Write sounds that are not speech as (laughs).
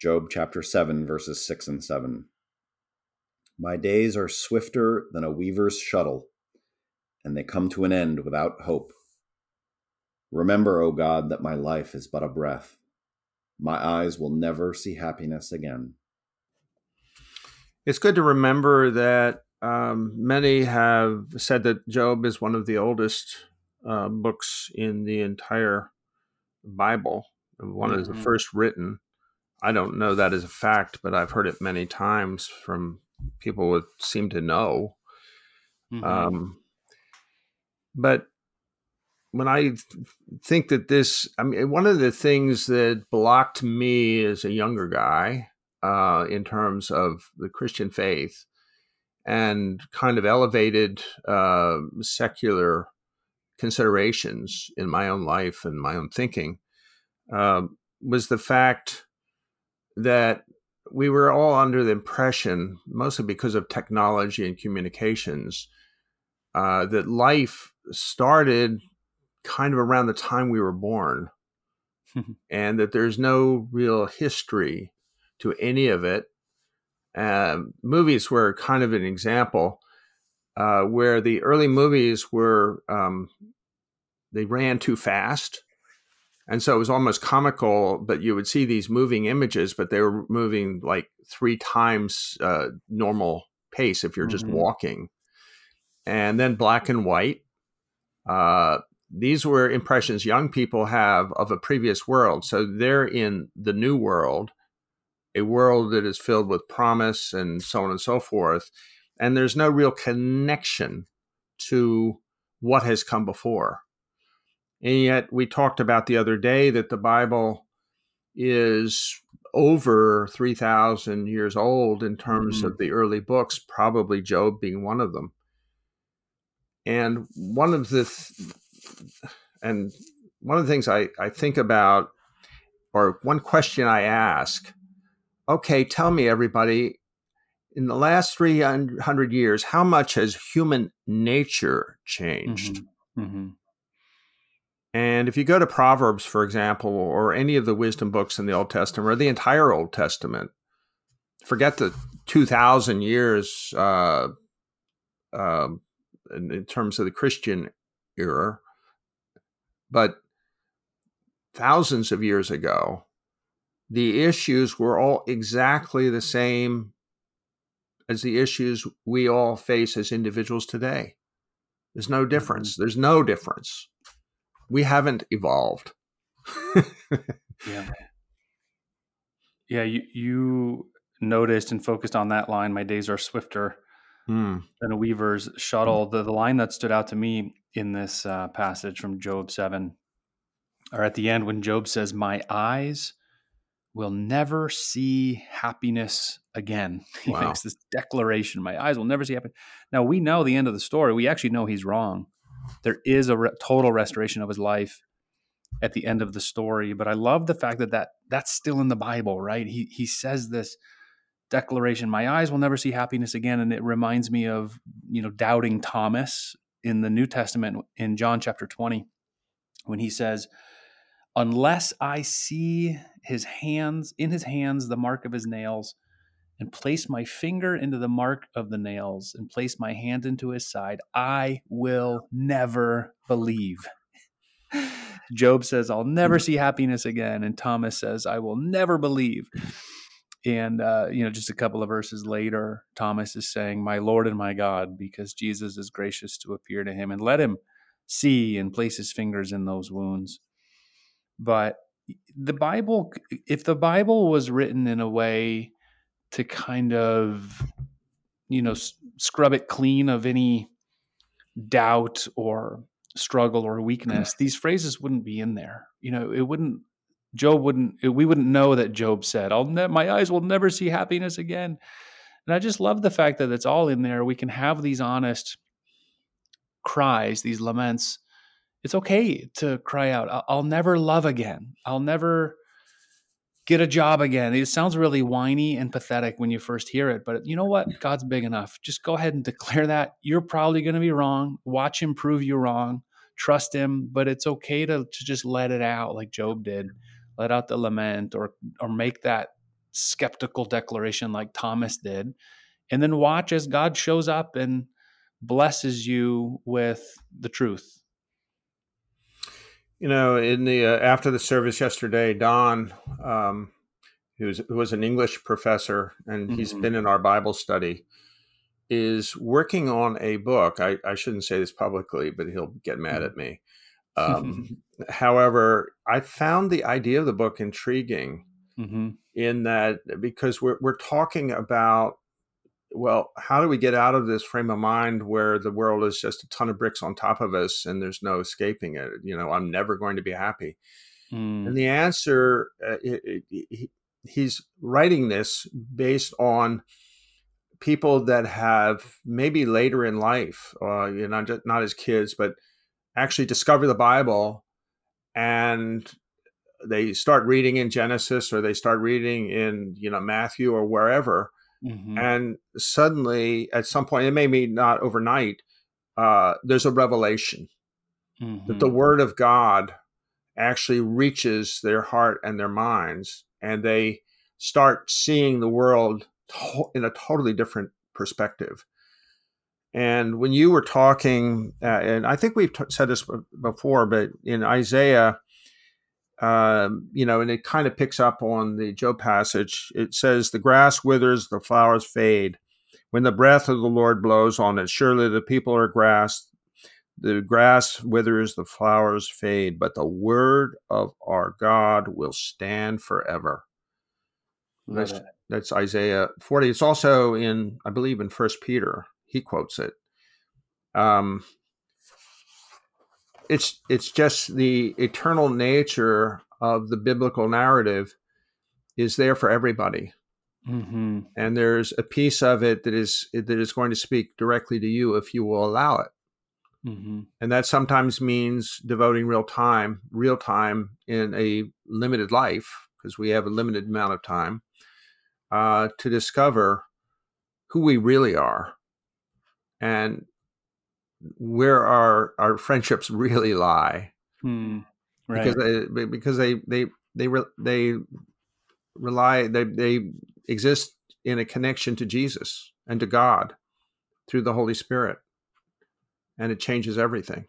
Job chapter 7, verses 6 and 7. My days are swifter than a weaver's shuttle, and they come to an end without hope. Remember, O God, that my life is but a breath. My eyes will never see happiness again. It's good to remember that um, many have said that Job is one of the oldest uh, books in the entire Bible, one mm-hmm. of the mm-hmm. first written. I don't know that as a fact, but I've heard it many times from people who seem to know. Mm-hmm. Um, but when I think that this, I mean, one of the things that blocked me as a younger guy uh, in terms of the Christian faith and kind of elevated uh, secular considerations in my own life and my own thinking uh, was the fact that we were all under the impression, mostly because of technology and communications, uh, that life started kind of around the time we were born, (laughs) and that there's no real history to any of it. Uh, movies were kind of an example uh, where the early movies were um, they ran too fast and so it was almost comical but you would see these moving images but they were moving like three times uh, normal pace if you're mm-hmm. just walking. And then black and white. Uh, these were impressions young people have of a previous world. So they're in the new world a world that is filled with promise and so on and so forth. And there's no real connection to what has come before and yet, we talked about the other day that the Bible is over 3,000 years old in terms mm-hmm. of the early books, probably Job being one of them. And one of the th- and one of the things I, I think about, or one question I ask, okay, tell me, everybody, in the last 300 years, how much has human nature changed? Mm-hmm. Mm-hmm. And if you go to Proverbs, for example, or any of the wisdom books in the Old Testament, or the entire Old Testament, forget the 2,000 years uh, uh, in, in terms of the Christian era, but thousands of years ago, the issues were all exactly the same as the issues we all face as individuals today. There's no difference. Mm-hmm. There's no difference we haven't evolved. (laughs) yeah. Yeah, you you noticed and focused on that line. My days are swifter hmm. than a weaver's shuttle. The the line that stood out to me in this uh, passage from Job seven, or at the end when Job says, "My eyes will never see happiness again." (laughs) He wow. makes this declaration: "My eyes will never see happiness." Now we know the end of the story. We actually know he's wrong there is a re- total restoration of his life at the end of the story. But I love the fact that, that that's still in the Bible, right? He he says this declaration, "My eyes will never see happiness again," and it reminds me of you know doubting Thomas in the New Testament in John chapter twenty when he says. Unless I see his hands in his hands the mark of his nails, and place my finger into the mark of the nails and place my hand into his side, I will never believe. (laughs) Job says, I'll never see happiness again. And Thomas says, I will never believe. And, uh, you know, just a couple of verses later, Thomas is saying, My Lord and my God, because Jesus is gracious to appear to him and let him see and place his fingers in those wounds. But the Bible, if the Bible was written in a way to kind of you know scrub it clean of any doubt or struggle or weakness mm. these phrases wouldn't be in there. You know it wouldn't job wouldn't we wouldn't know that job said i'll ne- my eyes will never see happiness again. And i just love the fact that it's all in there. We can have these honest cries these laments. It's okay to cry out i'll never love again. I'll never get a job again. It sounds really whiny and pathetic when you first hear it, but you know what? God's big enough. Just go ahead and declare that. You're probably going to be wrong. Watch him prove you wrong. Trust him, but it's okay to, to just let it out like Job did. Let out the lament or or make that skeptical declaration like Thomas did, and then watch as God shows up and blesses you with the truth. You know, in the uh, after the service yesterday, Don, um, who's who was an English professor and mm-hmm. he's been in our Bible study, is working on a book. I, I shouldn't say this publicly, but he'll get mad mm-hmm. at me. Um, however, I found the idea of the book intriguing mm-hmm. in that because we're we're talking about well, how do we get out of this frame of mind where the world is just a ton of bricks on top of us and there's no escaping it? You know, I'm never going to be happy. Mm. And the answer, uh, it, it, he's writing this based on people that have maybe later in life, uh, you know, not, not as kids, but actually discover the Bible and they start reading in Genesis or they start reading in, you know, Matthew or wherever. Mm-hmm. And suddenly, at some point, it may be not overnight, uh, there's a revelation mm-hmm. that the mm-hmm. Word of God actually reaches their heart and their minds, and they start seeing the world to- in a totally different perspective. And when you were talking, uh, and I think we've t- said this before, but in Isaiah, um, you know, and it kind of picks up on the Job passage. It says, The grass withers, the flowers fade. When the breath of the Lord blows on it, surely the people are grass. The grass withers, the flowers fade, but the word of our God will stand forever. That's, that's Isaiah 40. It's also in, I believe, in First Peter. He quotes it. Um, it's it's just the eternal nature of the biblical narrative is there for everybody. Mm-hmm. And there's a piece of it that is that is going to speak directly to you if you will allow it. Mm-hmm. And that sometimes means devoting real time, real time in a limited life, because we have a limited amount of time, uh, to discover who we really are and where our our friendships really lie. Hmm. Right. Because they, because they they they re, they rely they they exist in a connection to Jesus and to God through the Holy Spirit, and it changes everything.